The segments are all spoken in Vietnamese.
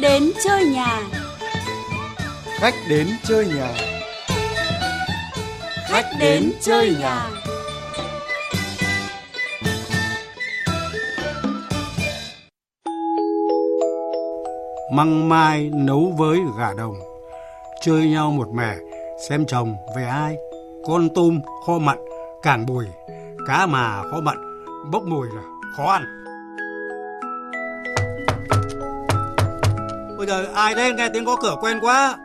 đến chơi nhà. Khách đến chơi nhà. Khách đến chơi nhà. Măng mai nấu với gà đồng, chơi nhau một mẻ, xem chồng về ai. Con tôm kho mặn, càng bùi, cá mà kho mặn, bốc mùi là khó ăn. Bây giờ ai đấy nghe tiếng có cửa quen quá.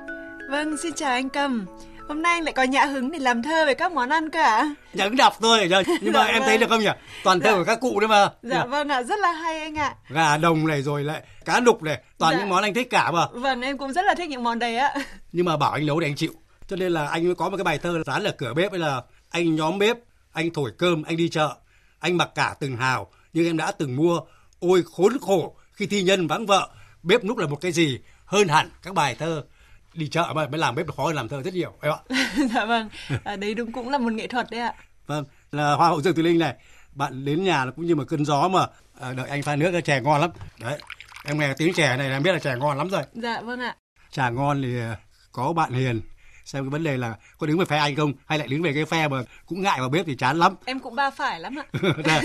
Vâng, xin chào anh Cầm. Hôm nay anh lại có nhã hứng để làm thơ về các món ăn cả ạ. Nhẫn đọc thôi, giờ nhưng mà Dạ em vâng. thấy được không nhỉ? Toàn thơ Dạ. của các cụ đấy mà. Dạ Nhỉ? vâng ạ, rất là hay anh ạ. Gà đồng này rồi lại cá đục này, toàn Dạ. những món anh thích cả mà. Vâng, em cũng rất là thích những món đấy ạ. nhưng mà bảo anh nấu thì anh chịu cho nên là anh mới có một cái bài thơ dán ở cửa bếp ấy là anh nhóm bếp anh thổi cơm anh đi chợ anh mặc cả từng hào nhưng em đã từng mua ôi khốn khổ khi thi nhân vắng vợ bếp núc là một cái gì? Hơn hẳn các bài thơ. Đi chợ mà mới làm bếp khó hơn làm thơ rất nhiều em ạ? Dạ vâng, à, đấy đúng cũng là một nghệ thuật đấy ạ. vâng là hoa hậu dương thùy linh này. Bạn đến nhà là cũng như một cơn gió mà à, đợi anh pha nước cái chè ngon lắm. Đấy em nghe tiếng chè này là em biết là chè ngon lắm rồi. Dạ vâng ạ. trà ngon thì ờ, có bạn hiền. Xem cái vấn đề là có đứng về phe anh không hay lại đứng về cái phe mà cũng ngại vào bếp thì chán lắm. Em cũng ba phải lắm ạ.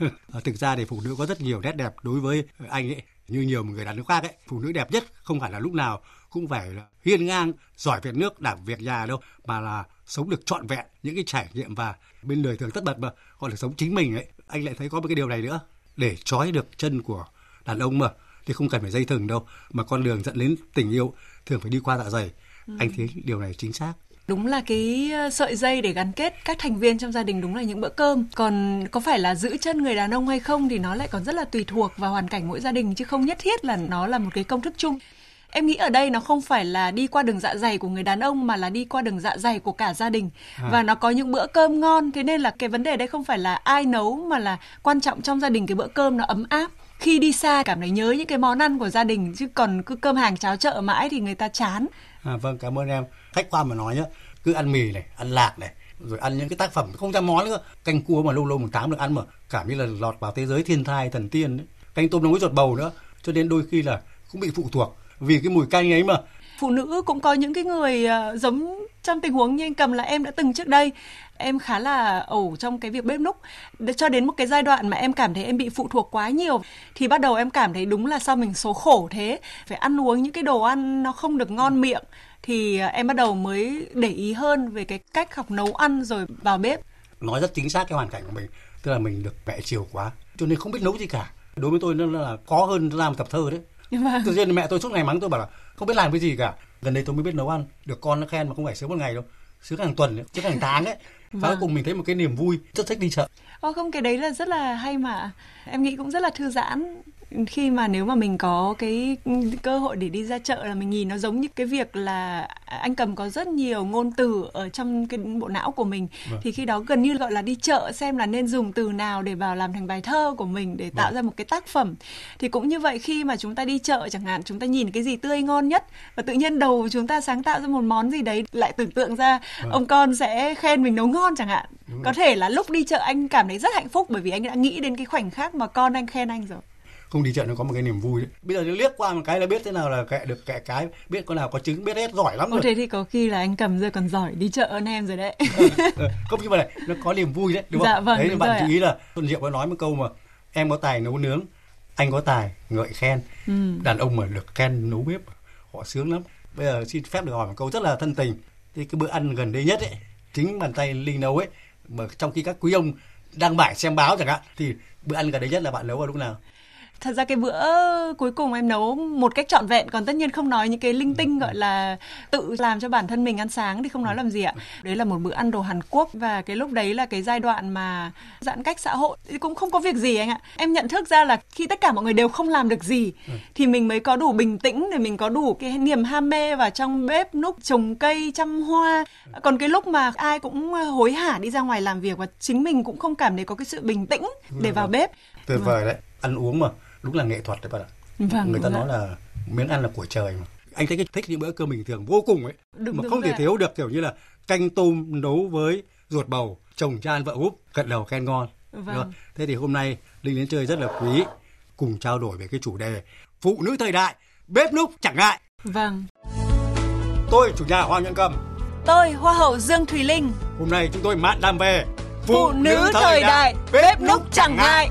Thực ra thì phụ nữ có rất nhiều nét đẹp đối với anh ấy như nhiều người đàn ông khác ấy phụ nữ đẹp nhất không phải là lúc nào cũng phải là hiên ngang giỏi việc nước đảm việc nhà đâu mà là sống được trọn vẹn. Những cái trải nghiệm và bên đời thường tất bật mà gọi là sống chính mình ấy. Anh lại thấy có một cái điều này nữa. Để trói được chân của đàn ông mà thì không cần phải dây thừng đâu mà con đường dẫn đến tình yêu thường phải đi qua dạ dày. Anh thấy điều này chính xác Đúng là cái ờ, sợi dây để gắn kết các thành viên trong gia đình đúng là những bữa cơm. Còn có phải là giữ chân người đàn ông hay không thì nó lại còn rất là tùy thuộc vào hoàn cảnh mỗi gia đình chứ không nhất thiết là nó là một cái công thức chung. Em nghĩ ở đây nó không phải là đi qua đường dạ dày của người đàn ông mà là đi qua đường dạ dày của cả gia đình. Và nó có những bữa cơm ngon thế nên là cái vấn đề đây không phải là ai nấu mà là quan trọng trong gia đình cái bữa cơm nó ấm áp. Khi đi xa cảm thấy nhớ những cái món ăn của gia đình chứ còn cứ cơm hàng cháo chợ mãi thì người ta chán. À, vâng cảm ơn em. Khách quan mà nói nhá cứ ăn mì này ăn lạc này rồi ăn những cái tác phẩm không ra món nữa. Canh cua mà lâu lâu một tháng được ăn mà cảm như là lọt vào thế giới thiên thai thần tiên ấy. canh tôm nấu với ruột bầu nữa cho nên đôi khi là cũng bị phụ thuộc. Vì cái mùi canh ấy mà phụ nữ cũng có những cái người ờ, giống trong tình huống như anh cầm là em đã từng trước đây. Em khá là ẩu trong cái việc bếp núc. Cho đến một cái giai đoạn mà em cảm thấy em bị phụ thuộc quá nhiều, thì bắt đầu em cảm thấy đúng là sao mình số khổ thế. Phải ăn uống những cái đồ ăn nó không được ngon miệng, thì ờ, em bắt đầu mới để ý hơn về cái cách học nấu ăn rồi vào bếp. Nói rất chính xác cái hoàn cảnh của mình, tức là mình được mẹ chiều quá, cho nên không biết nấu gì cả. Đối với tôi nó là khó hơn làm tập thơ đấy. Vâng. tự nhiên mẹ tôi suốt ngày mắng tôi bảo là không biết làm cái gì cả. Gần đây tôi mới biết nấu ăn được con nó khen mà không phải sướng một ngày đâu. Sướng hàng tuần ấy, chứ hàng tháng ấy và cuối cùng mình thấy một cái niềm vui rất thích đi chợ. Ờ không cái đấy là rất là hay mà. Em nghĩ cũng rất là thư giãn khi mà nếu mà mình có cái cơ hội để đi ra chợ là mình nhìn nó giống như cái việc là anh cầm có rất nhiều ngôn từ ở trong cái bộ não của mình Vâng. thì khi đó gần như gọi là đi chợ xem là nên dùng từ nào để vào làm thành bài thơ của mình để tạo Vâng. ra một cái tác phẩm thì cũng như vậy khi mà chúng ta đi chợ chẳng hạn chúng ta nhìn cái gì tươi ngon nhất và tự nhiên đầu chúng ta sáng tạo ra một món gì đấy lại tưởng tượng ra Vâng. ông con sẽ khen mình nấu ngon chẳng hạn có thể là lúc đi chợ anh cảm thấy rất hạnh phúc bởi vì anh đã nghĩ đến cái khoảnh khắc mà con anh khen anh rồi không đi chợ nó có một cái niềm vui đấy. Bây giờ nó liếc qua một cái là biết thế nào là kệ được kệ cái biết con nào có trứng biết hết giỏi lắm Ô rồi thế thì có khi là anh cầm giờ còn giỏi đi chợ hơn em rồi đấy. Ờ, không nhưng mà này nó có niềm vui đấy đúng Dạ không vâng, đấy đúng bạn rồi chú ạ. ý là Xuân Diệu có nói một câu mà em có tài nấu nướng anh có tài ngợi khen. Ừ. đàn ông mà được khen nấu bếp họ sướng lắm. Bây giờ xin phép được hỏi một câu rất là thân tình. Thì cái bữa ăn gần đây nhất ấy chính bàn tay linh nấu ấy mà trong khi các quý ông đang mải xem báo chẳng hạn thì bữa ăn gần đây nhất là bạn nấu vào lúc nào thật ra cái bữa cuối cùng em nấu một cách trọn vẹn còn tất nhiên không nói những cái linh tinh gọi là tự làm cho bản thân mình ăn sáng thì không nói làm gì ạ. Đấy là một bữa ăn đồ Hàn Quốc và cái lúc đấy là cái giai đoạn mà giãn cách xã hội cũng không có việc gì anh ạ. Em nhận thức ra là khi tất cả mọi người đều không làm được gì thì mình mới có đủ bình tĩnh để mình có đủ cái niềm ham mê vào trong bếp núc trồng cây chăm hoa. Còn cái lúc mà ai cũng hối hả đi ra ngoài làm việc và chính mình cũng không cảm thấy có cái sự bình tĩnh để vào bếp. Tuyệt vời đấy ăn uống mà đúng là nghệ thuật đấy bạn ạ Vâng, người ta nói là miếng ăn là của trời mà anh thấy cái thích những bữa cơm bình thường vô cùng ấy Đúng, mà đúng không rồi thể thiếu được kiểu như là canh tôm nấu với ruột bầu chồng chan vợ úp cận đầu khen ngon Vâng. Đúng thế thì hôm nay linh đến chơi rất là quý cùng trao đổi về cái chủ đề phụ nữ thời đại bếp núc chẳng ngại. Vâng. Tôi chủ nhà Hoàng Nhân Cầm. Tôi Hoa hậu Dương Thùy Linh. Hôm nay chúng tôi mạn đàm về phụ, phụ nữ thời, thời đại, đại bếp núc chẳng ngại.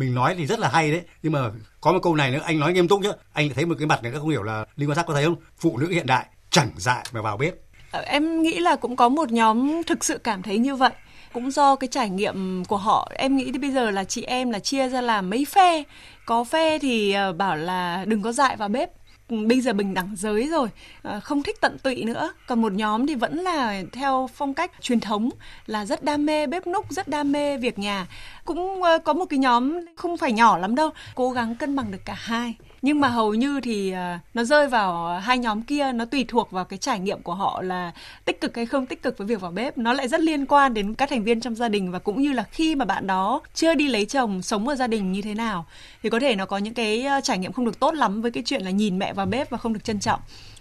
Mình nói thì rất là hay đấy, nhưng mà có một câu này nữa anh nói nghiêm túc chứ. Anh thấy một cái mặt này nó không hiểu là Linh Quan Sát có thấy không? Phụ nữ hiện đại chẳng dại mà vào bếp. Ờ, em nghĩ là cũng có một nhóm thực sự cảm thấy như vậy cũng do cái trải nghiệm của họ em nghĩ thì bây giờ là chị em là chia ra làm mấy phe có phe thì ờ, bảo là đừng có dại vào bếp bây giờ bình đẳng giới rồi à, không thích tận tụy nữa. Còn một nhóm thì vẫn là theo phong cách truyền thống, là rất đam mê bếp núc, rất đam mê việc nhà. Cũng ờ, có một cái nhóm không phải nhỏ lắm đâu, cố gắng cân bằng được cả hai nhưng mà hầu như thì à, nó rơi vào hai nhóm kia nó tùy thuộc vào cái trải nghiệm của họ là tích cực hay không tích cực với việc vào bếp. Nó lại rất liên quan đến các thành viên trong gia đình và cũng như là khi mà bạn đó chưa đi lấy chồng sống ở gia đình như thế nào thì có thể nó có những cái à, trải nghiệm không được tốt lắm với cái chuyện là nhìn mẹ vào bếp và không được trân trọng.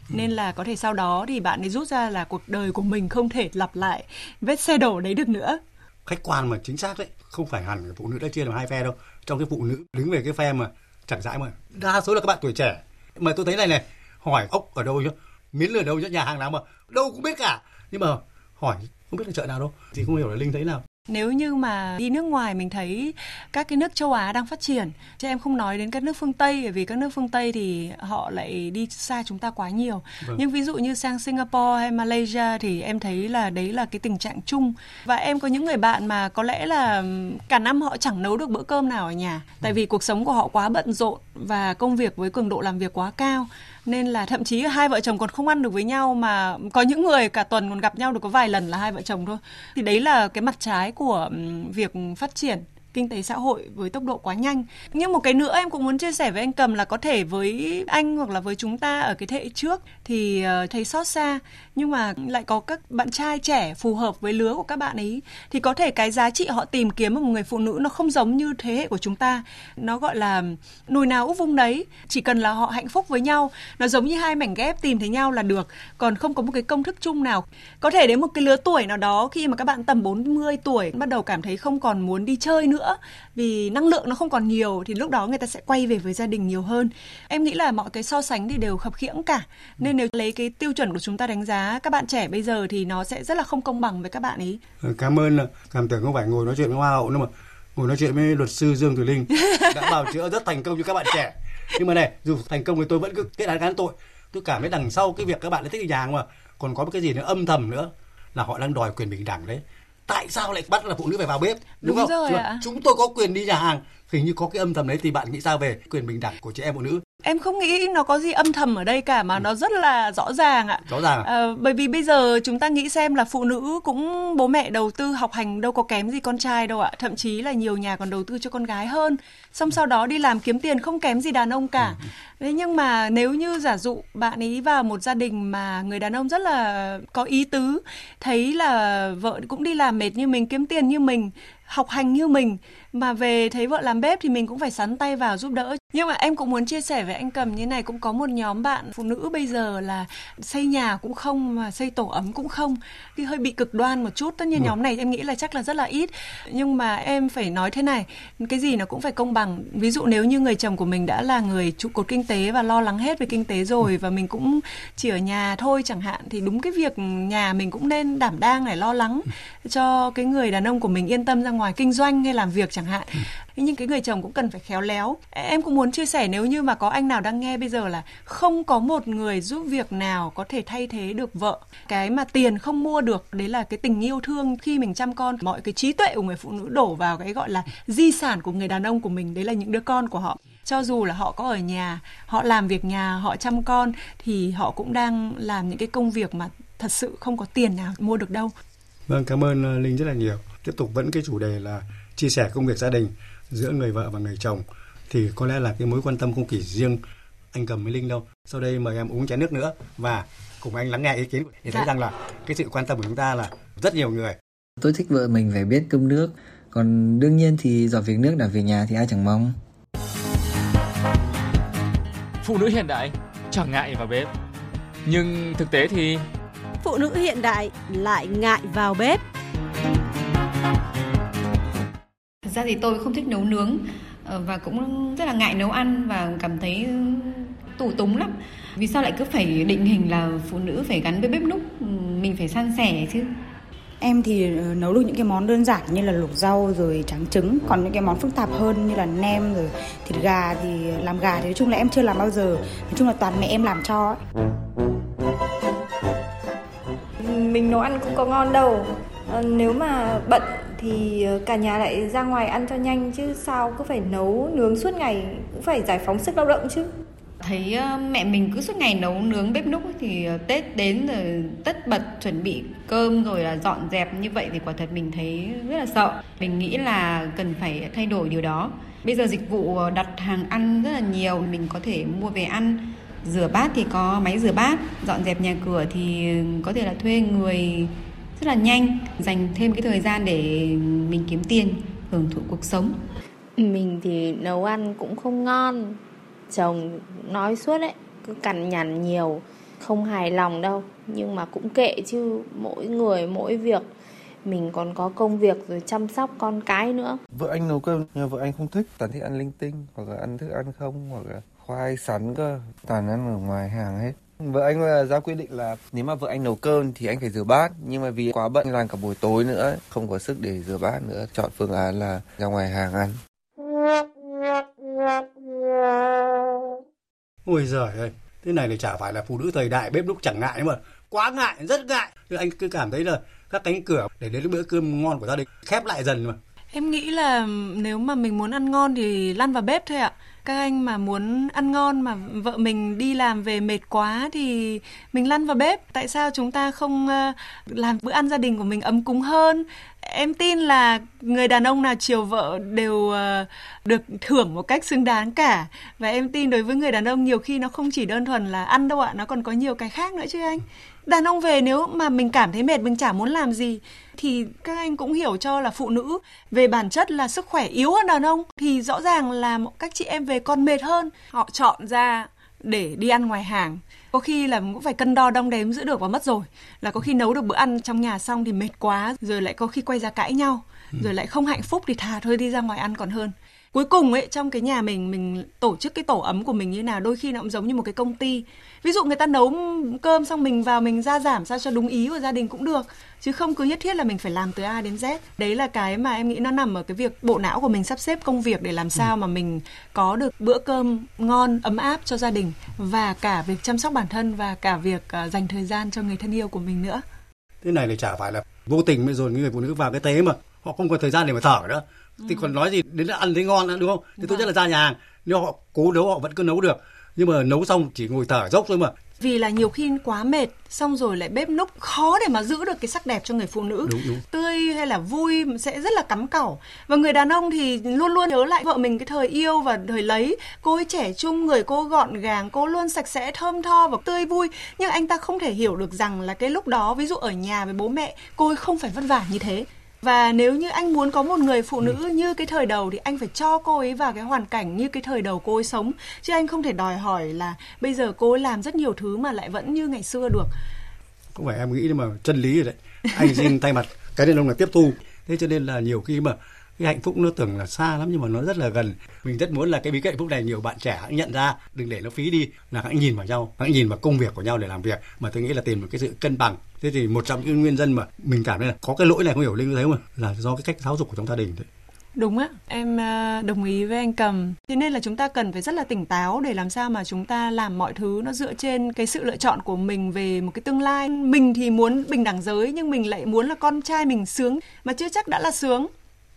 Nên là có thể sau đó thì bạn ấy rút ra là cuộc đời của mình không thể lặp lại vết xe đổ đấy được nữa. Khách quan mà chính xác đấy không phải hẳn phụ nữ đã chia làm hai phe đâu. Trong cái phụ nữ đứng về cái phe mà chẳng dãi mà. Đa số là các bạn tuổi trẻ. Mà tôi thấy này này, hỏi ốc ở đâu chứ? Miến lửa đâu chứ? Nhà hàng nào mà? Đâu cũng biết cả. Nhưng mà hỏi, không biết là chợ nào đâu. Thì không hiểu là linh thấy nào nếu như mà đi nước ngoài mình thấy các cái nước châu Á đang phát triển chứ em không nói đến các nước phương Tây bởi vì các nước phương Tây thì họ lại đi xa chúng ta quá nhiều. Vâng. nhưng ví dụ như sang Singapore hay Malaysia thì em thấy là đấy là cái tình trạng chung. Và em có những người bạn mà có lẽ là cả năm họ chẳng nấu được bữa cơm nào ở nhà tại vì cuộc sống của họ quá bận rộn và công việc với cường độ làm việc quá cao nên là thậm chí hai vợ chồng còn không ăn được với nhau mà có những người cả tuần còn gặp nhau được có vài lần là hai vợ chồng thôi. Thì đấy là cái mặt trái của việc phát triển kinh tế xã hội với tốc độ quá nhanh. Nhưng một cái nữa em cũng muốn chia sẻ với anh Cầm là có thể với anh hoặc là với chúng ta ở cái thế hệ trước thì ờ, thấy xót xa nhưng mà lại có các bạn trai trẻ phù hợp với lứa của các bạn ấy thì có thể cái giá trị họ tìm kiếm ở một người phụ nữ nó không giống như thế hệ của chúng ta. Nó gọi là nồi nào úp vung đấy, chỉ cần là họ hạnh phúc với nhau, nó giống như hai mảnh ghép tìm thấy nhau là được, còn không có một cái công thức chung nào. Có thể đến một cái lứa tuổi nào đó khi mà các bạn tầm 40 tuổi bắt đầu cảm thấy không còn muốn đi chơi nữa nữa. Vì năng lượng nó không còn nhiều thì lúc đó người ta sẽ quay về với gia đình nhiều hơn. Em nghĩ là mọi cái so sánh thì đều khập khiễng cả. Nên nếu lấy cái tiêu chuẩn của chúng ta đánh giá các bạn trẻ bây giờ thì nó sẽ rất là không công bằng với các bạn ấy. Ờ, cảm ơn cảm tưởng không phải ngồi nói chuyện với hoa hậu nữa mà ngồi nói chuyện với luật sư Dương Thùy Linh đã bào chữa rất thành công cho các bạn trẻ. Nhưng mà này dù thành công thì tôi vẫn cứ kết án cán tội. Tôi cảm thấy đằng sau cái việc các bạn lại thích nhà mà còn có một cái gì nữa âm thầm nữa là họ đang đòi quyền bình đẳng đấy tại sao lại bắt là phụ nữ phải vào bếp? Đúng, đúng không? rồi ạ. chúng tôi có quyền đi nhà hàng. Hình như có cái âm thầm đấy thì bạn nghĩ sao về quyền bình đẳng của chị em phụ nữ Em không nghĩ nó có gì âm thầm ở đây cả mà ừ. nó rất là rõ ràng ạ. Rõ ràng. À, bởi vì bây giờ chúng ta nghĩ xem là phụ nữ cũng bố mẹ đầu tư học hành đâu có kém gì con trai đâu ạ. Thậm chí là nhiều nhà còn đầu tư cho con gái hơn. Xong sau đó đi làm kiếm tiền không kém gì đàn ông cả. Ừ. Thế nhưng mà nếu như giả dụ bạn ấy vào một gia đình mà người đàn ông rất là có ý tứ, thấy là vợ cũng đi làm mệt như mình, kiếm tiền như mình, học hành như mình mà về thấy vợ làm bếp thì mình cũng phải sắn tay vào giúp đỡ nhưng mà em cũng muốn chia sẻ với anh cầm như này cũng có một nhóm bạn phụ nữ bây giờ là xây nhà cũng không mà xây tổ ấm cũng không. Thì hơi bị cực đoan một chút. Tất nhiên ừ. nhóm này em nghĩ là chắc là rất là ít. Nhưng mà em phải nói thế này cái gì nó cũng phải công bằng. Ví dụ nếu như người chồng của mình đã là người trụ cột kinh tế và lo lắng hết về kinh tế rồi và mình cũng chỉ ở nhà thôi chẳng hạn thì đúng cái việc nhà mình cũng nên đảm đang để lo lắng cho cái người đàn ông của mình yên tâm ra ngoài kinh doanh hay làm việc chẳng hạn nhưng cái người chồng cũng cần phải khéo léo. Em cũng muốn chia sẻ nếu như mà có anh nào đang nghe bây giờ là không có một người giúp việc nào có thể thay thế được vợ. Cái mà tiền không mua được, đấy là cái tình yêu thương khi mình chăm con. Mọi cái trí tuệ của người phụ nữ đổ vào cái gọi là di sản của người đàn ông của mình, đấy là những đứa con của họ. Cho dù là họ có ở nhà, họ làm việc nhà, họ chăm con, thì họ cũng đang làm những cái công việc mà thật sự không có tiền nào mua được đâu. Vâng cảm ơn ờ, linh rất là nhiều. Tiếp tục vẫn cái chủ đề là chia sẻ công việc gia đình giữa người vợ và người chồng thì có lẽ là cái mối quan tâm không chỉ riêng anh cầm với linh đâu. Sau đây mời em uống chén nước nữa và cùng anh lắng nghe ý kiến để thấy dạ. rằng là cái sự quan tâm của chúng ta là rất nhiều người. Tôi thích vợ mình phải biết cơm nước còn đương nhiên thì dọn việc nước đã về nhà thì ai chẳng mong. Phụ nữ hiện đại chẳng ngại vào bếp nhưng thực tế thì phụ nữ hiện đại lại ngại vào bếp Thật ra thì tôi không thích nấu nướng ờ, và cũng rất là ngại nấu ăn và cảm thấy tủ túng lắm. Vì sao lại cứ phải định hình là phụ nữ phải gắn với bếp núc mình phải san sẻ chứ? Em thì ờ, nấu được những cái món đơn giản như là luộc rau rồi trắng trứng Còn những cái món phức tạp hơn như là nem rồi thịt gà thì làm gà thì nói chung là em chưa làm bao giờ. Nói chung là toàn mẹ em làm cho ấy. Mình nấu ăn cũng có ngon đâu. À, Nếu mà bận thì ờ, cả nhà lại ra ngoài ăn cho nhanh chứ sao cứ phải nấu nướng suốt ngày cũng phải giải phóng sức lao động chứ thấy ờ, mẹ mình cứ suốt ngày nấu nướng bếp núc thì ờ, Tết đến rồi tất bật chuẩn bị cơm rồi là dọn dẹp như vậy thì quả thật mình thấy rất là sợ. Mình nghĩ là cần phải thay đổi điều đó. Bây giờ dịch vụ đặt hàng ăn rất là nhiều, mình có thể mua về ăn. Rửa bát thì có máy rửa bát, dọn dẹp nhà cửa thì ừ, có thể là thuê người rất là nhanh, dành thêm cái thời gian để mình kiếm tiền, hưởng thụ cuộc sống. Mình thì nấu ăn cũng không ngon, chồng nói suốt đấy cứ cằn nhằn nhiều không hài lòng đâu. Nhưng mà cũng kệ chứ mỗi người mỗi việc. Mình còn có công việc rồi chăm sóc con cái nữa. Vợ anh nấu cơm nhưng vợ anh không thích. Toàn thích ăn linh tinh hoặc là ăn thức ăn không hoặc là khoai sắn cơ. Toàn ăn ở ngoài hàng hết Vợ anh là ra quyết định là nếu mà vợ anh nấu cơm thì anh phải rửa bát Nhưng mà vì quá bận làm cả buổi tối nữa Không có sức để rửa bát nữa Chọn phương án là ra ngoài hàng ăn Ôi giời ơi, thế này thì chả phải là phụ nữ thời đại bếp núc chẳng ngại mà quá ngại, rất ngại. Thì anh cứ cảm thấy là các cánh cửa để đến bữa cơm ngon của gia đình khép lại dần mà. Em nghĩ là nếu mà mình muốn ăn ngon thì lăn vào bếp thôi ạ. Các anh mà muốn ăn ngon mà vợ mình đi làm về mệt quá thì mình lăn vào bếp. Tại sao chúng ta không ờ, làm bữa ăn gia đình của mình ấm cúng hơn? Em tin là người đàn ông nào chiều vợ đều ờ, được thưởng một cách xứng đáng cả. Và em tin đối với người đàn ông nhiều khi nó không chỉ đơn thuần là ăn đâu ạ, nó còn có nhiều cái khác nữa chứ anh đàn ông về nếu mà mình cảm thấy mệt mình chả muốn làm gì thì các anh cũng hiểu cho là phụ nữ về bản chất là sức khỏe yếu hơn đàn ông. Thì rõ ràng là các chị em về còn mệt hơn. Họ chọn ra để đi ăn ngoài hàng. Có khi là cũng phải cân đo đong đếm giữ được và mất rồi. Là có khi nấu được bữa ăn trong nhà xong thì mệt quá rồi lại có khi quay ra cãi nhau ừ. rồi lại không hạnh phúc thì thà thôi đi ra ngoài ăn còn hơn cuối cùng ấy trong cái nhà mình mình tổ chức cái tổ ấm của mình như nào đôi khi nó cũng giống như một cái công ty. Ví dụ người ta nấu cơm xong mình vào mình ra giảm sao cho đúng ý của gia đình cũng được. Chứ không cứ nhất thiết là mình phải làm từ A đến Z. Đấy là cái mà em nghĩ nó nằm ở cái việc bộ não của mình sắp xếp công việc để làm sao ừ. mà mình có được bữa cơm ngon ấm áp cho gia đình và cả việc chăm sóc bản thân và cả việc uh, dành thời gian cho người thân yêu của mình nữa. Thế này thì chả phải là vô tình mới rồi người phụ nữ vào cái tế mà họ không có thời gian để mà thở nữa thì còn nói gì đến là ăn thấy ngon nữa đúng không? Thì tôi rất là ra nhà hàng. Nếu họ cố nấu họ vẫn cứ nấu được nhưng mà nấu xong chỉ ngồi thở dốc thôi mà. Vì là nhiều khi quá mệt xong rồi lại bếp núc khó để mà giữ được cái sắc đẹp cho người phụ nữ. Đúng, đúng. tươi hay là vui sẽ rất là cắm cẩu và người đàn ông thì luôn luôn nhớ lại vợ mình cái thời yêu và thời lấy. Cô ấy trẻ trung người cô gọn gàng cô luôn sạch sẽ thơm tho và tươi vui. Nhưng anh ta không thể hiểu được rằng là cái lúc đó ví dụ ở nhà với bố mẹ cô ấy không phải vất vả như thế và nếu như anh muốn có một người phụ nữ ừ. như cái thời đầu thì anh phải cho cô ấy vào cái hoàn cảnh như cái thời đầu cô ấy sống. Chứ anh không thể đòi hỏi là bây giờ cô ấy làm rất nhiều thứ mà lại vẫn như ngày xưa được. Không phải em nghĩ nhưng mà chân lý rồi đấy. Anh xin thay mặt, cái đàn ông là tiếp thu. Thế cho nên là nhiều khi mà cái hạnh phúc nó tưởng là xa lắm nhưng mà nó rất là gần. Mình rất muốn là cái bí quyết hạnh phúc này nhiều bạn trẻ hãy nhận ra. Đừng để nó phí đi, là hãy nhìn vào nhau, hãy nhìn vào công việc của nhau để làm việc. Mà tôi nghĩ là tìm một cái sự cân bằng thế thì một trong những nguyên nhân mà mình cảm thấy là có cái lỗi này không hiểu linh như thế mà là do cái cách giáo dục của trong gia đình đấy. Đúng á, em ờ, đồng ý với anh Cầm. Thế nên là chúng ta cần phải rất là tỉnh táo để làm sao mà chúng ta làm mọi thứ nó dựa trên cái sự lựa chọn của mình về một cái tương lai. Mình thì muốn bình đẳng giới nhưng mình lại muốn là con trai mình sướng mà chưa chắc đã là sướng.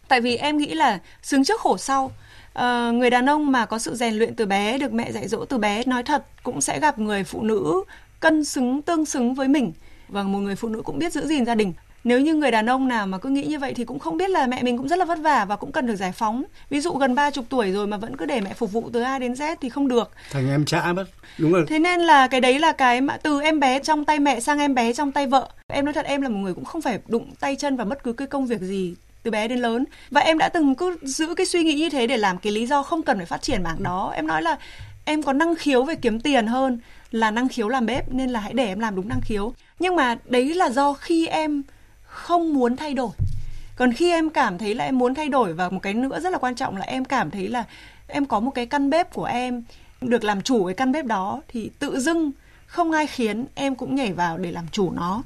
Tại vì em nghĩ là sướng trước khổ sau. À, người đàn ông mà có sự rèn luyện từ bé được mẹ dạy dỗ từ bé nói thật cũng sẽ gặp người phụ nữ cân xứng tương xứng với mình và một người phụ nữ cũng biết giữ gìn gia đình. Nếu như người đàn ông nào mà cứ nghĩ như vậy thì cũng không biết là mẹ mình cũng rất là vất vả và cũng cần được giải phóng. Ví dụ gần ba chục tuổi rồi mà vẫn cứ để mẹ phục vụ từ A đến Z thì không được. Thành em trả mất đúng rồi thế nên là cái đấy là cái mà từ em bé trong tay mẹ sang em bé trong tay vợ. Em nói thật em là một người cũng không phải đụng tay chân vào bất cứ cái công việc gì từ bé đến lớn. Và em đã từng cứ giữ cái suy nghĩ như thế để làm cái lý do không cần phải phát triển mảng đó. Em nói là em có năng khiếu về kiếm tiền hơn là năng khiếu làm bếp nên là hãy để em làm đúng năng khiếu. Nhưng mà đấy là do khi em không muốn thay đổi. Còn khi em cảm thấy là em muốn thay đổi và một cái nữa rất là quan trọng là em cảm thấy là em có một cái căn bếp của em, được làm chủ cái căn bếp đó thì tự dưng không ai khiến em cũng nhảy vào để làm chủ nó.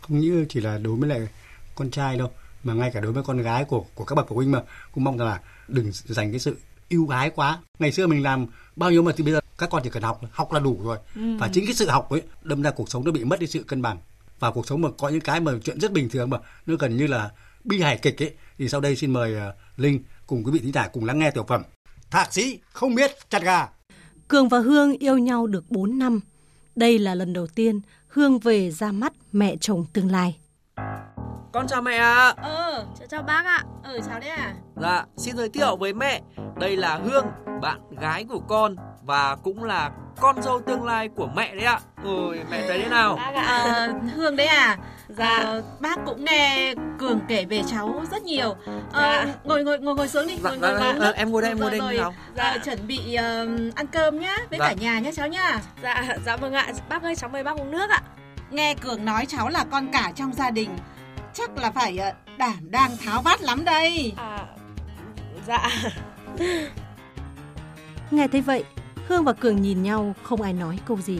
Không như chỉ là đối với lại con trai đâu, mà ngay cả đối với con gái của của các bậc phụ huynh mà, cũng mong là đừng dành cái sự ưu ái quá. Ngày xưa mình làm bao nhiêu mà thì bây giờ các con chỉ cần học học là đủ rồi. Ừ. và chính cái sự học ấy đâm ra cuộc sống nó bị mất đi sự cân bằng. Và cuộc sống mà có những cái mà chuyện rất bình thường mà nó gần như là bi hài kịch ấy thì sau đây xin mời uh, linh cùng quý vị thính giả cùng lắng nghe tiểu phẩm thạc sĩ không biết chặt gà. Cường và hương yêu nhau được 4 năm. Đây là lần đầu tiên hương về ra mắt mẹ chồng tương lai con chào mẹ ạ. À. Ờ, chào, chào bác ạ. À. Ừ, chào đấy à. Dạ, xin giới thiệu với mẹ. Đây là Hương, bạn gái của con và cũng là con dâu tương lai của mẹ đấy ạ. Ôi, mẹ thấy thế nào? Bác ạ. À, Hương đấy à? Dạ. À, bác cũng nghe Cường kể về cháu rất nhiều. À, dạ. ngồi ngồi ngồi ngồi xuống đi. Dạ, ngồi, ngồi, ngồi, ngồi, em ngồi đây, em ngồi đây rồi, nào. Dạ. À, chuẩn bị uh, ăn cơm nhá, với dạ. cả nhà nhá cháu nhá. Dạ, dạ vâng ạ. Bác ơi, cháu mời bác uống nước ạ. Nghe Cường nói cháu là con cả trong gia đình chắc là phải ờ, đảm đang tháo vát lắm đây. À, dạ. Nghe thấy vậy, Hương và Cường nhìn nhau không ai nói câu gì.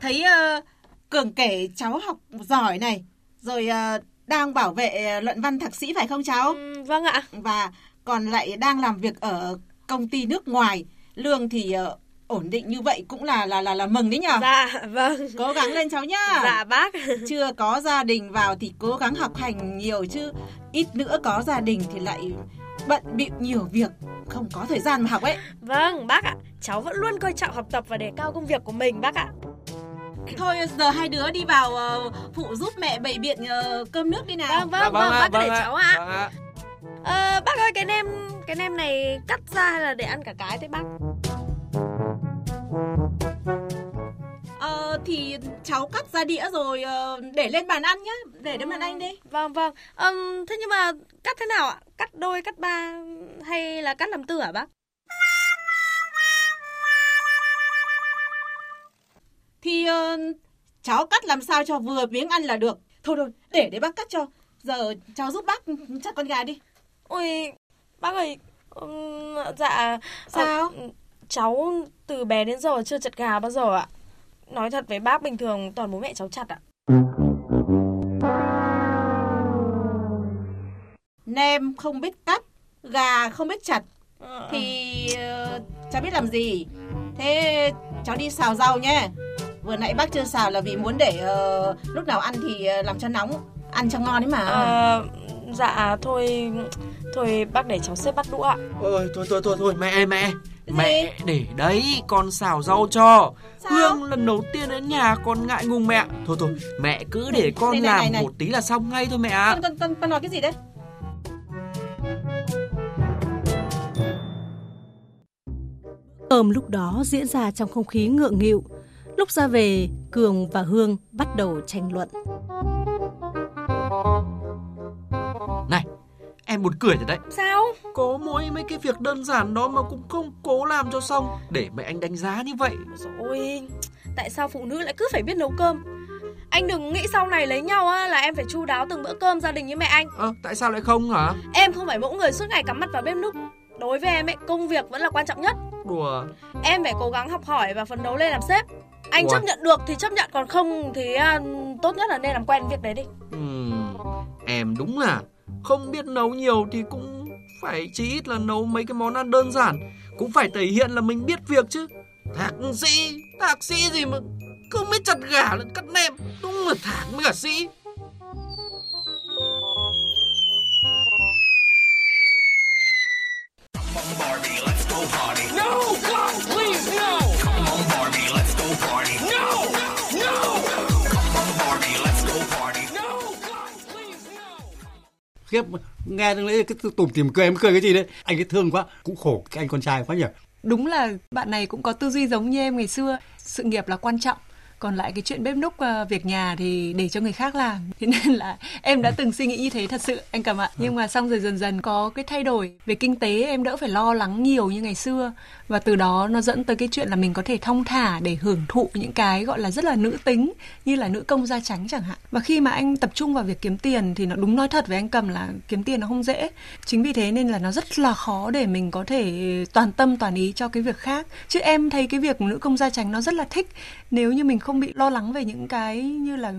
Thấy uh, Cường kể cháu học giỏi này, rồi uh, đang bảo vệ luận văn thạc sĩ phải không cháu? Ừ, vâng ạ. Và còn lại đang làm việc ở công ty nước ngoài, lương thì uh, ổn định như vậy cũng là là là là mừng đấy nhở? Dạ, vâng. Cố gắng lên cháu nhá. Dạ bác. Chưa có gia đình vào thì cố gắng học hành nhiều chứ ít nữa có gia đình thì lại bận bịu nhiều việc không có thời gian mà học ấy. Vâng, bác ạ. Cháu vẫn luôn coi trọng học tập và đề cao công việc của mình bác ạ. Thôi giờ hai đứa đi vào uh, phụ giúp mẹ bày biện uh, cơm nước đi nào. Vâng vâng, dạ, vâng, vâng, bác vâng, để cháu ạ. Vâng ạ. À, bác ơi cái nem cái nem này cắt ra hay là để ăn cả cái thế bác? Thì cháu cắt ra đĩa rồi uh, để lên bàn ăn nhá để lên bàn anh đi. vâng vâng. Um, thế nhưng mà cắt thế nào ạ? Cắt đôi cắt ba hay là cắt làm tư hả bác? Thì uh, cháu cắt làm sao cho vừa miếng ăn là được. Thôi thôi để để bác cắt cho. Giờ cháu giúp bác chặt con gà đi. Ôi bác ơi um, dạ sao? uh, cháu từ bé đến giờ chưa chặt gà bao giờ ạ Nói thật với bác bình thường toàn bố mẹ cháu chặt ạ. Nem không biết cắt, gà không biết chặt thì uh, cháu biết làm gì. Thế cháu đi xào rau nhé. Vừa nãy bác chưa xào là vì muốn để uh, lúc nào ăn thì làm cho nóng, ăn cho ngon đấy mà. À, dạ thôi thôi bác để cháu xếp bắt đũa ạ. Ôi thôi thôi thôi thôi mẹ mẹ Mẹ để đấy con xào rau cho. Sao? Hương lần đầu tiên đến nhà con ngại ngùng mẹ. Thôi thôi mẹ cứ để con này, làm này, này. một tí là xong ngay thôi mẹ ạ. Con, con, con nói cái gì đấy? Cơm lúc đó diễn ra trong không khí ngượng nghịu. Lúc ra về, Cường và Hương bắt đầu tranh luận. Này, Em buồn cười rồi đấy Sao Có mỗi mấy cái việc đơn giản đó mà cũng không cố làm cho xong Để mẹ anh đánh giá như vậy Rồi Tại sao phụ nữ lại cứ phải biết nấu cơm anh đừng nghĩ sau này lấy nhau á là em phải chu đáo từng bữa cơm gia đình như mẹ anh. Ờ, à, tại sao lại không hả? Em không phải mẫu người suốt ngày cắm mặt vào bếp núc. Đối với em ấy, công việc vẫn là quan trọng nhất. Đùa. Em phải cố gắng học hỏi và phấn đấu lên làm sếp. Anh Ủa? chấp nhận được thì chấp nhận, còn không thì uh, tốt nhất là nên làm quen việc đấy đi. Ừ, em đúng là không biết nấu nhiều thì cũng phải chí ít là nấu mấy cái món ăn đơn giản. Cũng phải thể hiện là mình biết việc chứ. Thạc sĩ thạc sĩ gì mà không biết chặt gà lẫn cắt nem. Đúng là thạc mới cả sĩ. Let's go party. Khiếp. Nghe lấy cái tủm tìm cười, em cười cái gì đấy? Anh ấy thương quá, cũng khổ cái anh con trai quá nhỉ? Đúng là bạn này cũng có tư duy giống như em ngày xưa. Sự nghiệp là quan trọng còn lại cái chuyện bếp núc uh, việc nhà thì để cho người khác làm. Thế nên là em đã từng suy nghĩ như thế thật sự anh cầm ạ. Nhưng mà xong rồi dần dần có cái thay đổi về kinh tế em đỡ phải lo lắng nhiều như ngày xưa. Và từ đó nó dẫn tới cái chuyện là mình có thể thong thả để hưởng thụ những cái gọi là rất là nữ tính như là nữ công da trắng chẳng hạn. Và khi mà anh tập trung vào việc kiếm tiền thì nó đúng nói thật với anh cầm là kiếm tiền nó không dễ. Chính vì thế nên là nó rất là khó để mình có thể toàn tâm toàn ý cho cái việc khác. Chứ em thấy cái việc nữ công gia tránh nó rất là thích. Nếu như mình không không bị lo lắng về những cái như là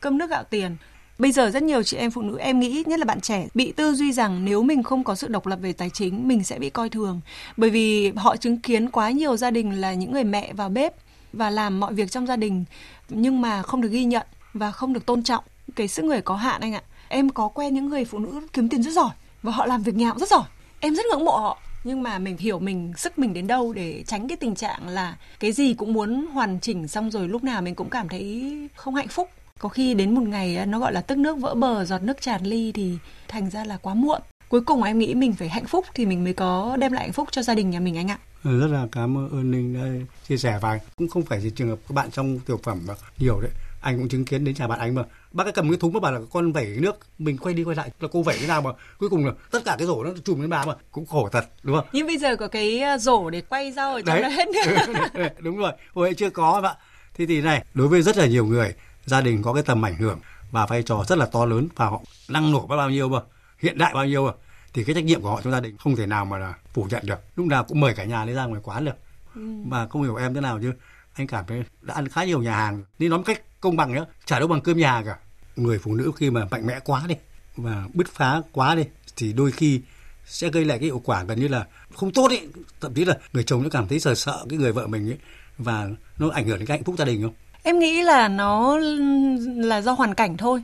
cơm nước gạo tiền. Bây giờ rất nhiều chị em phụ nữ, em nghĩ nhất là bạn trẻ, bị tư duy rằng nếu mình không có sự độc lập về tài chính, mình sẽ bị coi thường. Bởi vì họ chứng kiến quá nhiều gia đình là những người mẹ vào bếp và làm mọi việc trong gia đình, nhưng mà không được ghi nhận và không được tôn trọng cái sức người có hạn anh ạ. Em có quen những người phụ nữ kiếm tiền rất giỏi và họ làm việc nhà cũng rất giỏi. Em rất ngưỡng mộ họ nhưng mà mình hiểu mình, sức mình đến đâu để tránh cái tình trạng là cái gì cũng muốn hoàn chỉnh xong rồi lúc nào mình cũng cảm thấy không hạnh phúc. Có khi đến một ngày à, nó gọi là tức nước vỡ bờ, giọt nước tràn ly thì thành ra là quá muộn. Cuối cùng em nghĩ mình phải hạnh phúc thì mình mới có đem lại hạnh phúc cho gia đình nhà mình anh ạ. Ừ, rất là cảm ơn Ninh đã chia sẻ và cũng không phải chỉ trường hợp các bạn trong tiểu phẩm mà nhiều đấy. Anh cũng chứng kiến đến nhà bạn anh mà bác ấy cầm cái thúng mà bảo là con vẩy nước mình quay đi quay lại. Là cô vẩy thế nào mà cuối cùng là tất cả cái rổ nó chùm lên bà mà. Cũng khổ thật đúng không? Nhưng bây giờ có cái à, rổ để quay rau ở trong đó hết nữa đúng rồi. Hồi ấy chưa có ạ thế thì này đối với rất là nhiều người gia đình có cái tầm ảnh hưởng và vai trò rất là to lớn và họ năng nổ bao nhiêu mà hiện đại bao nhiêu mà thì cái trách nhiệm của họ trong gia đình không thể nào mà là phủ nhận được. Lúc nào cũng mời cả nhà đi ra ngoài quán được. Ừ. mà không hiểu em thế nào chứ anh cảm thấy đã ăn khá nhiều nhà hàng đi nói một cách công bằng nhá, chả đâu bằng cơm nhà cả. Người phụ nữ khi mà mạnh mẽ quá đi và bứt phá quá đi, thì đôi khi sẽ gây lại cái hậu quả gần như là không tốt ấy. Thậm chí là người chồng nó cảm thấy sợ sợ cái người vợ mình ấy, và nó ảnh hưởng đến cái hạnh phúc gia đình không? Em nghĩ là nó là do hoàn cảnh thôi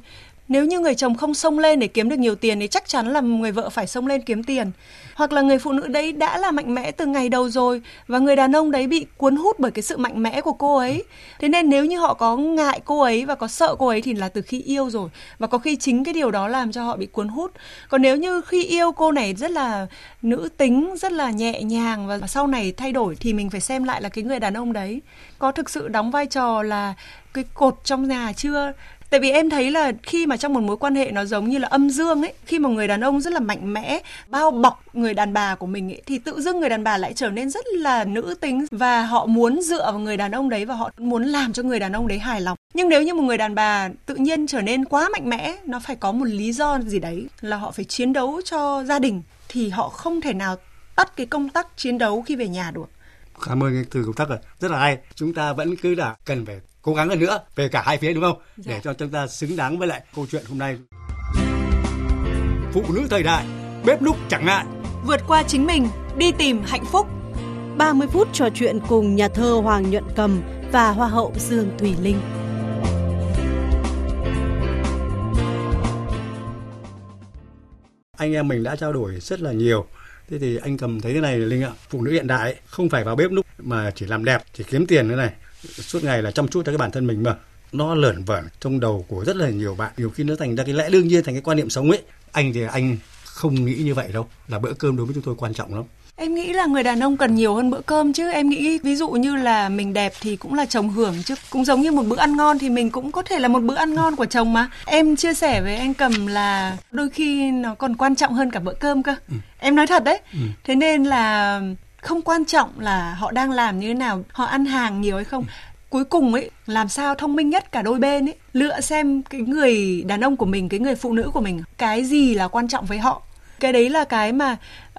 nếu như người chồng không xông lên để kiếm được nhiều tiền thì chắc chắn là người vợ phải xông lên kiếm tiền. Hoặc là người phụ nữ đấy đã là mạnh mẽ từ ngày đầu rồi và người đàn ông đấy bị cuốn hút bởi cái sự mạnh mẽ của cô ấy. Thế nên nếu như họ có ngại cô ấy và có sợ cô ấy thì là từ khi yêu rồi và có khi chính cái điều đó làm cho họ bị cuốn hút. Còn nếu như khi yêu cô này rất là nữ tính, rất là nhẹ nhàng và sau này thay đổi thì mình phải xem lại là cái người đàn ông đấy có thực sự đóng vai trò là cái cột trong nhà chưa tại vì em thấy là khi mà trong một mối quan hệ nó giống như là âm dương ấy, khi mà người đàn ông rất là mạnh mẽ, bao bọc người đàn bà của mình ấy, thì tự dưng người đàn bà lại trở nên rất là nữ tính và họ muốn dựa vào người đàn ông đấy và họ muốn làm cho người đàn ông đấy hài lòng. Nhưng nếu như một người đàn bà tự nhiên trở nên quá mạnh mẽ, nó phải có một lý do gì đấy là họ phải chiến đấu cho gia đình, thì họ không thể nào tắt cái công tác chiến đấu khi về nhà được. Cảm ơn cái từ công tác rồi rất là hay. Chúng ta vẫn cứ là cần phải cố gắng hơn nữa về cả hai phía đúng không dạ. để cho chúng ta xứng đáng với lại câu chuyện hôm nay phụ nữ thời đại bếp núc chẳng ngại vượt qua chính mình đi tìm hạnh phúc 30 phút trò chuyện cùng nhà thơ Hoàng Nhuận Cầm và Hoa hậu Dương Thùy Linh. Anh em mình đã trao đổi rất là nhiều. Thế thì anh cầm thấy thế này Linh ạ, phụ nữ hiện đại không phải vào bếp núc mà chỉ làm đẹp, chỉ kiếm tiền thế này suốt ngày là chăm chút cho cái bản thân mình mà. Nó lởn vởn trong đầu của rất là nhiều bạn. Nhiều khi nó thành ra cái lẽ đương nhiên thành cái quan niệm sống ấy. Anh thì anh không nghĩ như vậy đâu. Là bữa cơm đối với chúng tôi quan trọng lắm. Em nghĩ là người đàn ông cần nhiều hơn bữa cơm chứ. Em nghĩ ví dụ như là mình đẹp thì cũng là chồng hưởng chứ. Cũng giống như một bữa ăn ngon thì mình cũng có thể là một bữa ăn ngon của chồng mà. Em chia sẻ với anh Cầm là đôi khi nó còn quan trọng hơn cả bữa cơm cơ. Ừ. Em nói thật đấy. Ừ. Thế nên là không quan trọng là họ đang làm như thế nào họ ăn hàng nhiều hay không. Cuối cùng ấy làm sao thông minh nhất cả đôi bên ấy lựa xem cái người đàn ông của mình cái người phụ nữ của mình cái gì là quan trọng với họ. Cái đấy là cái mà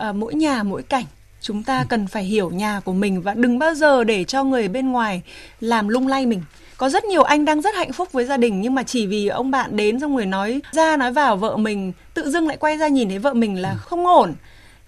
uh, mỗi nhà mỗi cảnh chúng ta cần phải hiểu nhà của mình và đừng bao giờ để cho người bên ngoài làm lung lay mình. Có rất nhiều anh đang rất hạnh phúc với gia đình nhưng mà chỉ vì ông bạn đến xong rồi nói ra nói vào vợ mình tự dưng lại quay ra nhìn thấy vợ mình là không ổn.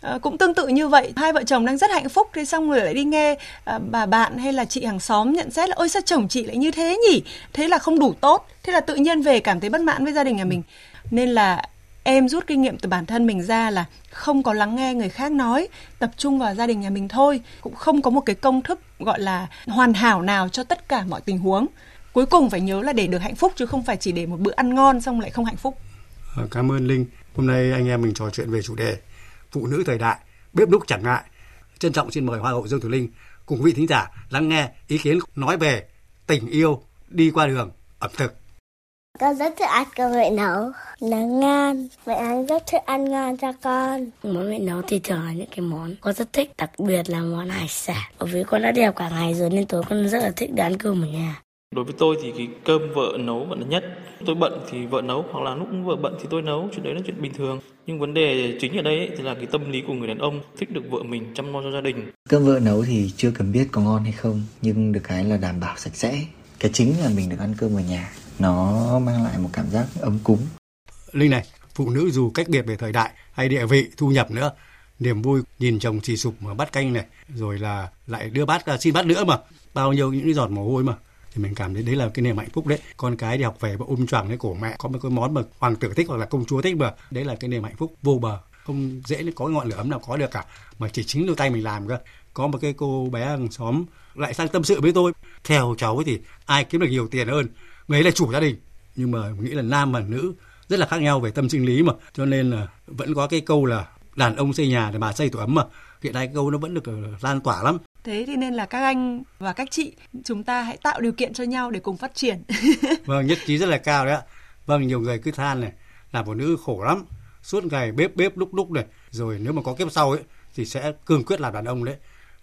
À, cũng tương tự như vậy. Hai vợ chồng đang rất hạnh phúc thì xong rồi lại đi nghe à, bà bạn hay là chị hàng xóm nhận xét là ôi sao chồng chị lại như thế nhỉ? Thế là không đủ tốt. Thế là tự nhiên về cảm thấy bất mãn với gia đình nhà mình. Nên là em rút kinh nghiệm từ bản thân mình ra là không có lắng nghe người khác nói tập trung vào gia đình nhà mình thôi. Cũng không có một cái công thức gọi là hoàn hảo nào cho tất cả mọi tình huống. Cuối cùng phải nhớ là để được hạnh phúc chứ không phải chỉ để một bữa ăn ngon xong lại không hạnh phúc. Ờ, cảm ơn linh. Hôm nay anh em mình trò chuyện về chủ đề phụ nữ thời đại, bếp núc chẳng ngại. Trân trọng xin mời Hoa hậu Dương Thùy Linh cùng vị thính giả lắng nghe ý kiến nói về tình yêu, đi qua đường ẩm thực. Con rất thích ăn cơm mẹ nấu, nó ngon. Mẹ ăn rất thích ăn ngon cho con. Món mẹ nấu thì thường là những cái món con rất thích, đặc biệt là món hải sản. Bởi vì con đã đi học cả ngày rồi nên tối con rất là thích để ăn cơm ở nhà. Đối với tôi thì cái cơm vợ nấu vẫn là nhất. Tôi bận thì vợ nấu hoặc là lúc vợ bận thì tôi nấu, chuyện đấy là chuyện bình thường. Nhưng vấn đề chính ở đây ấy, thì là cái tâm lý của người đàn ông thích được vợ mình chăm lo cho gia đình. Cơm vợ nấu thì chưa cần biết có ngon hay không, nhưng được cái là đảm bảo sạch sẽ. Cái chính là mình được ăn cơm ở nhà, nó mang lại một cảm giác ấm cúng. Linh này, phụ nữ dù cách biệt về thời đại hay địa vị, thu nhập nữa, niềm vui nhìn chồng xì sụp mà bắt canh này, rồi là lại đưa bát xin bát nữa mà, bao nhiêu những cái giọt mồ hôi mà thì mình cảm thấy đấy là cái niềm hạnh phúc đấy. Con cái đi học về và ôm um choàng cái cổ mẹ, có một cái món mà hoàng tử thích hoặc là công chúa thích mà, đấy là cái niềm hạnh phúc vô bờ. Không dễ có ngọn lửa ấm nào có được cả, mà chỉ chính đôi tay mình làm cơ. Có một cái cô bé hàng xóm lại sang tâm sự với tôi, theo cháu thì ai kiếm được nhiều tiền hơn? Người ấy là chủ gia đình, nhưng mà nghĩ là nam và nữ rất là khác nhau về tâm sinh lý mà. Cho nên là vẫn có cái câu là đàn ông xây nhà thì bà xây tổ ấm mà. Hiện nay câu nó vẫn được ờ, lan tỏa lắm thế thì nên là các anh và các chị chúng ta hãy tạo điều kiện cho nhau để cùng phát triển vâng nhất trí rất là cao đấy ạ vâng nhiều người cứ than này làm phụ nữ khổ lắm suốt ngày bếp bếp lúc lúc này rồi nếu mà có kiếp sau ấy thì sẽ cương quyết làm đàn ông đấy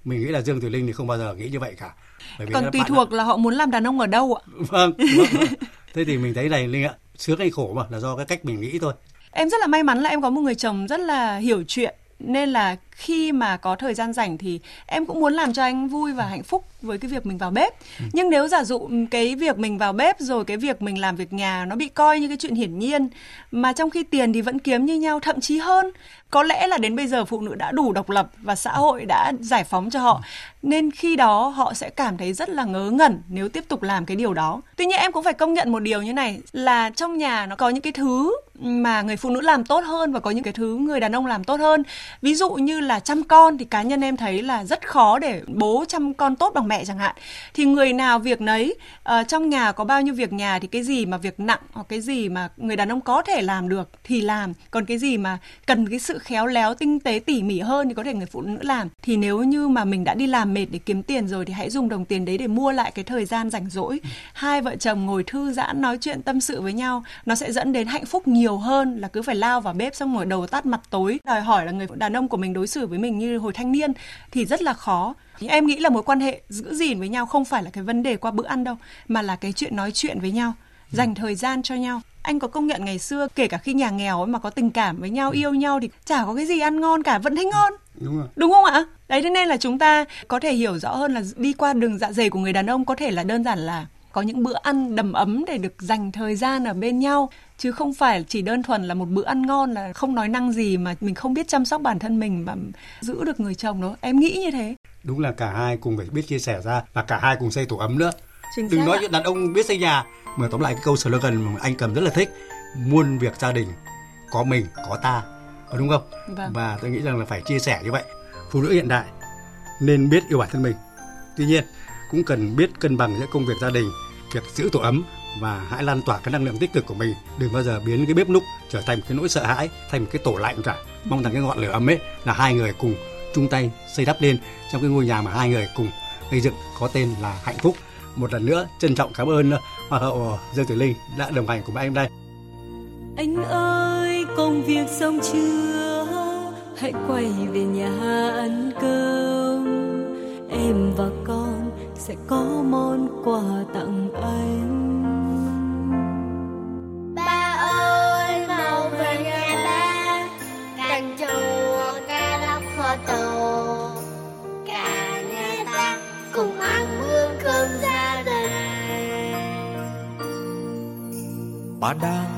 mình nghĩ là Dương Thùy Linh thì không bao giờ nghĩ như vậy cả. Bởi vì Còn tùy thuộc đã... là họ muốn làm đàn ông ở đâu ạ? Vâng, vâng, vâng. Thế thì mình thấy này Linh ạ, sướng hay khổ mà là do cái cách mình nghĩ thôi. Em rất là may mắn là em có một người chồng rất là hiểu chuyện nên là khi mà có thời gian rảnh thì em cũng muốn làm cho anh vui và hạnh phúc với cái việc mình vào bếp. Ừ. nhưng nếu giả dụ cái việc mình vào bếp rồi cái việc mình làm việc nhà nó bị coi như cái chuyện hiển nhiên mà trong khi tiền thì vẫn kiếm như nhau thậm chí hơn có lẽ là đến bây giờ phụ nữ đã đủ độc lập và xã hội đã giải phóng cho họ nên khi đó họ sẽ cảm thấy rất là ngớ ngẩn nếu tiếp tục làm cái điều đó. Tuy nhiên em cũng phải công nhận một điều như này là trong nhà nó có những cái thứ mà người phụ nữ làm tốt hơn và có những cái thứ người đàn ông làm tốt hơn. Ví dụ như là chăm con thì cá nhân em thấy là rất khó để bố chăm con tốt bằng mẹ chẳng hạn. Thì người nào việc nấy uh, trong nhà có bao nhiêu việc nhà thì cái gì mà việc nặng hoặc cái gì mà người đàn ông có thể làm được thì làm. Còn cái gì mà cần cái sự khéo léo tinh tế tỉ mỉ hơn thì có thể người phụ nữ làm. Thì nếu như mà mình đã đi làm mệt để kiếm tiền rồi thì hãy dùng đồng tiền đấy để mua lại cái thời gian rảnh rỗi. Hai vợ chồng ngồi thư giãn nói chuyện tâm sự với nhau nó sẽ dẫn đến hạnh phúc nhiều hơn là cứ phải lao vào bếp xong ngồi đầu tắt mặt tối. Đòi hỏi là người đàn ông của mình đối xử với mình như hồi thanh niên thì rất là khó. Em nghĩ là mối quan hệ giữ gìn với nhau không phải là cái vấn đề qua bữa ăn đâu mà là cái chuyện nói chuyện với nhau dành thời gian cho nhau. Anh có công nhận ngày xưa kể cả khi nhà nghèo ấy mà có tình cảm với nhau yêu nhau thì chả có cái gì ăn ngon cả vẫn thấy ngon. Đúng rồi. Đúng không ạ? Đấy thế nên là chúng ta có thể hiểu rõ hơn là đi qua đường dạ dày của người đàn ông có thể là đơn giản là có những bữa ăn đầm ấm để được dành thời gian ở bên nhau chứ không phải chỉ đơn thuần là một bữa ăn ngon là không nói năng gì mà mình không biết chăm sóc bản thân mình mà giữ được người chồng đó em nghĩ như thế. Đúng là cả hai cùng phải biết chia sẻ ra và cả hai cùng xây tổ ấm nữa. Chính đừng nói chuyện đàn ông biết xây nhà mà tóm lại cái câu slogan mà anh cầm rất là thích muôn việc gia đình có mình có ta. Có đúng không? Vâng. và tôi nghĩ rằng là phải chia sẻ như vậy. Phụ nữ hiện đại nên biết yêu bản thân mình. Tuy nhiên cũng cần biết cân bằng giữa công việc gia đình, việc giữ tổ ấm và hãy lan tỏa cái năng lượng tích cực của mình. Đừng bao giờ biến cái bếp núc trở thành một cái nỗi sợ hãi, thành một cái tổ lạnh cả. Mong rằng cái ngọn lửa ấm ấy là hai người cùng chung tay xây đắp lên trong cái ngôi nhà mà hai người cùng xây dựng, có tên là hạnh phúc. Một lần nữa, trân trọng cảm ơn ờ, hoa hậu ờ, Dương Tử Linh đã đồng hành cùng em đây anh ơi, công việc xong chưa? Hãy quay về nhà ăn cơm. Em và con sẽ có món quà tặng anh. Ba ơi mau về nhà ba. Canh chua cá lóc kho tàu. Cả nhà ta cùng ăn bữa cơm gia đình Ba đang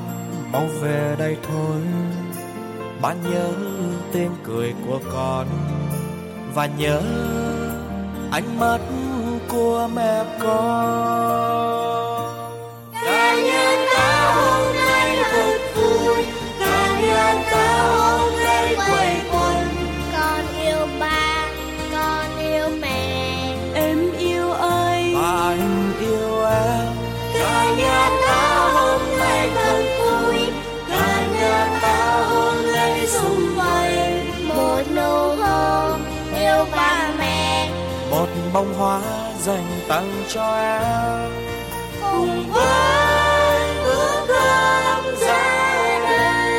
mau về đây thôi. Ba nhớ tiếng cười của con. Và nhớ ánh mắt của mẹ con. Cả nhà ta hôm nay thật vui. Cả nhà ta hôm nay quây quần. Con yêu ba, con yêu mẹ. Em yêu anh. Và anh yêu em. Cả nhà ta hôm nay thật vui. Cả nhà ta hôm nay xung vầy. Một nụ hôn yêu ba mẹ. Một bông hoa dành tặng cho em cùng với bữa cơm ra đây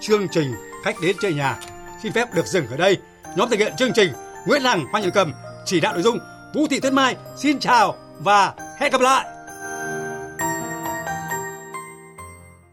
Chương trình Khách đến chơi nhà xin phép được dừng ở đây. Nhóm thực hiện chương trình Nguyễn Hằng, Hoa Nhật Cầm, chỉ đạo nội dung Vũ Thị Tuyết Mai. Xin chào và hẹn gặp lại.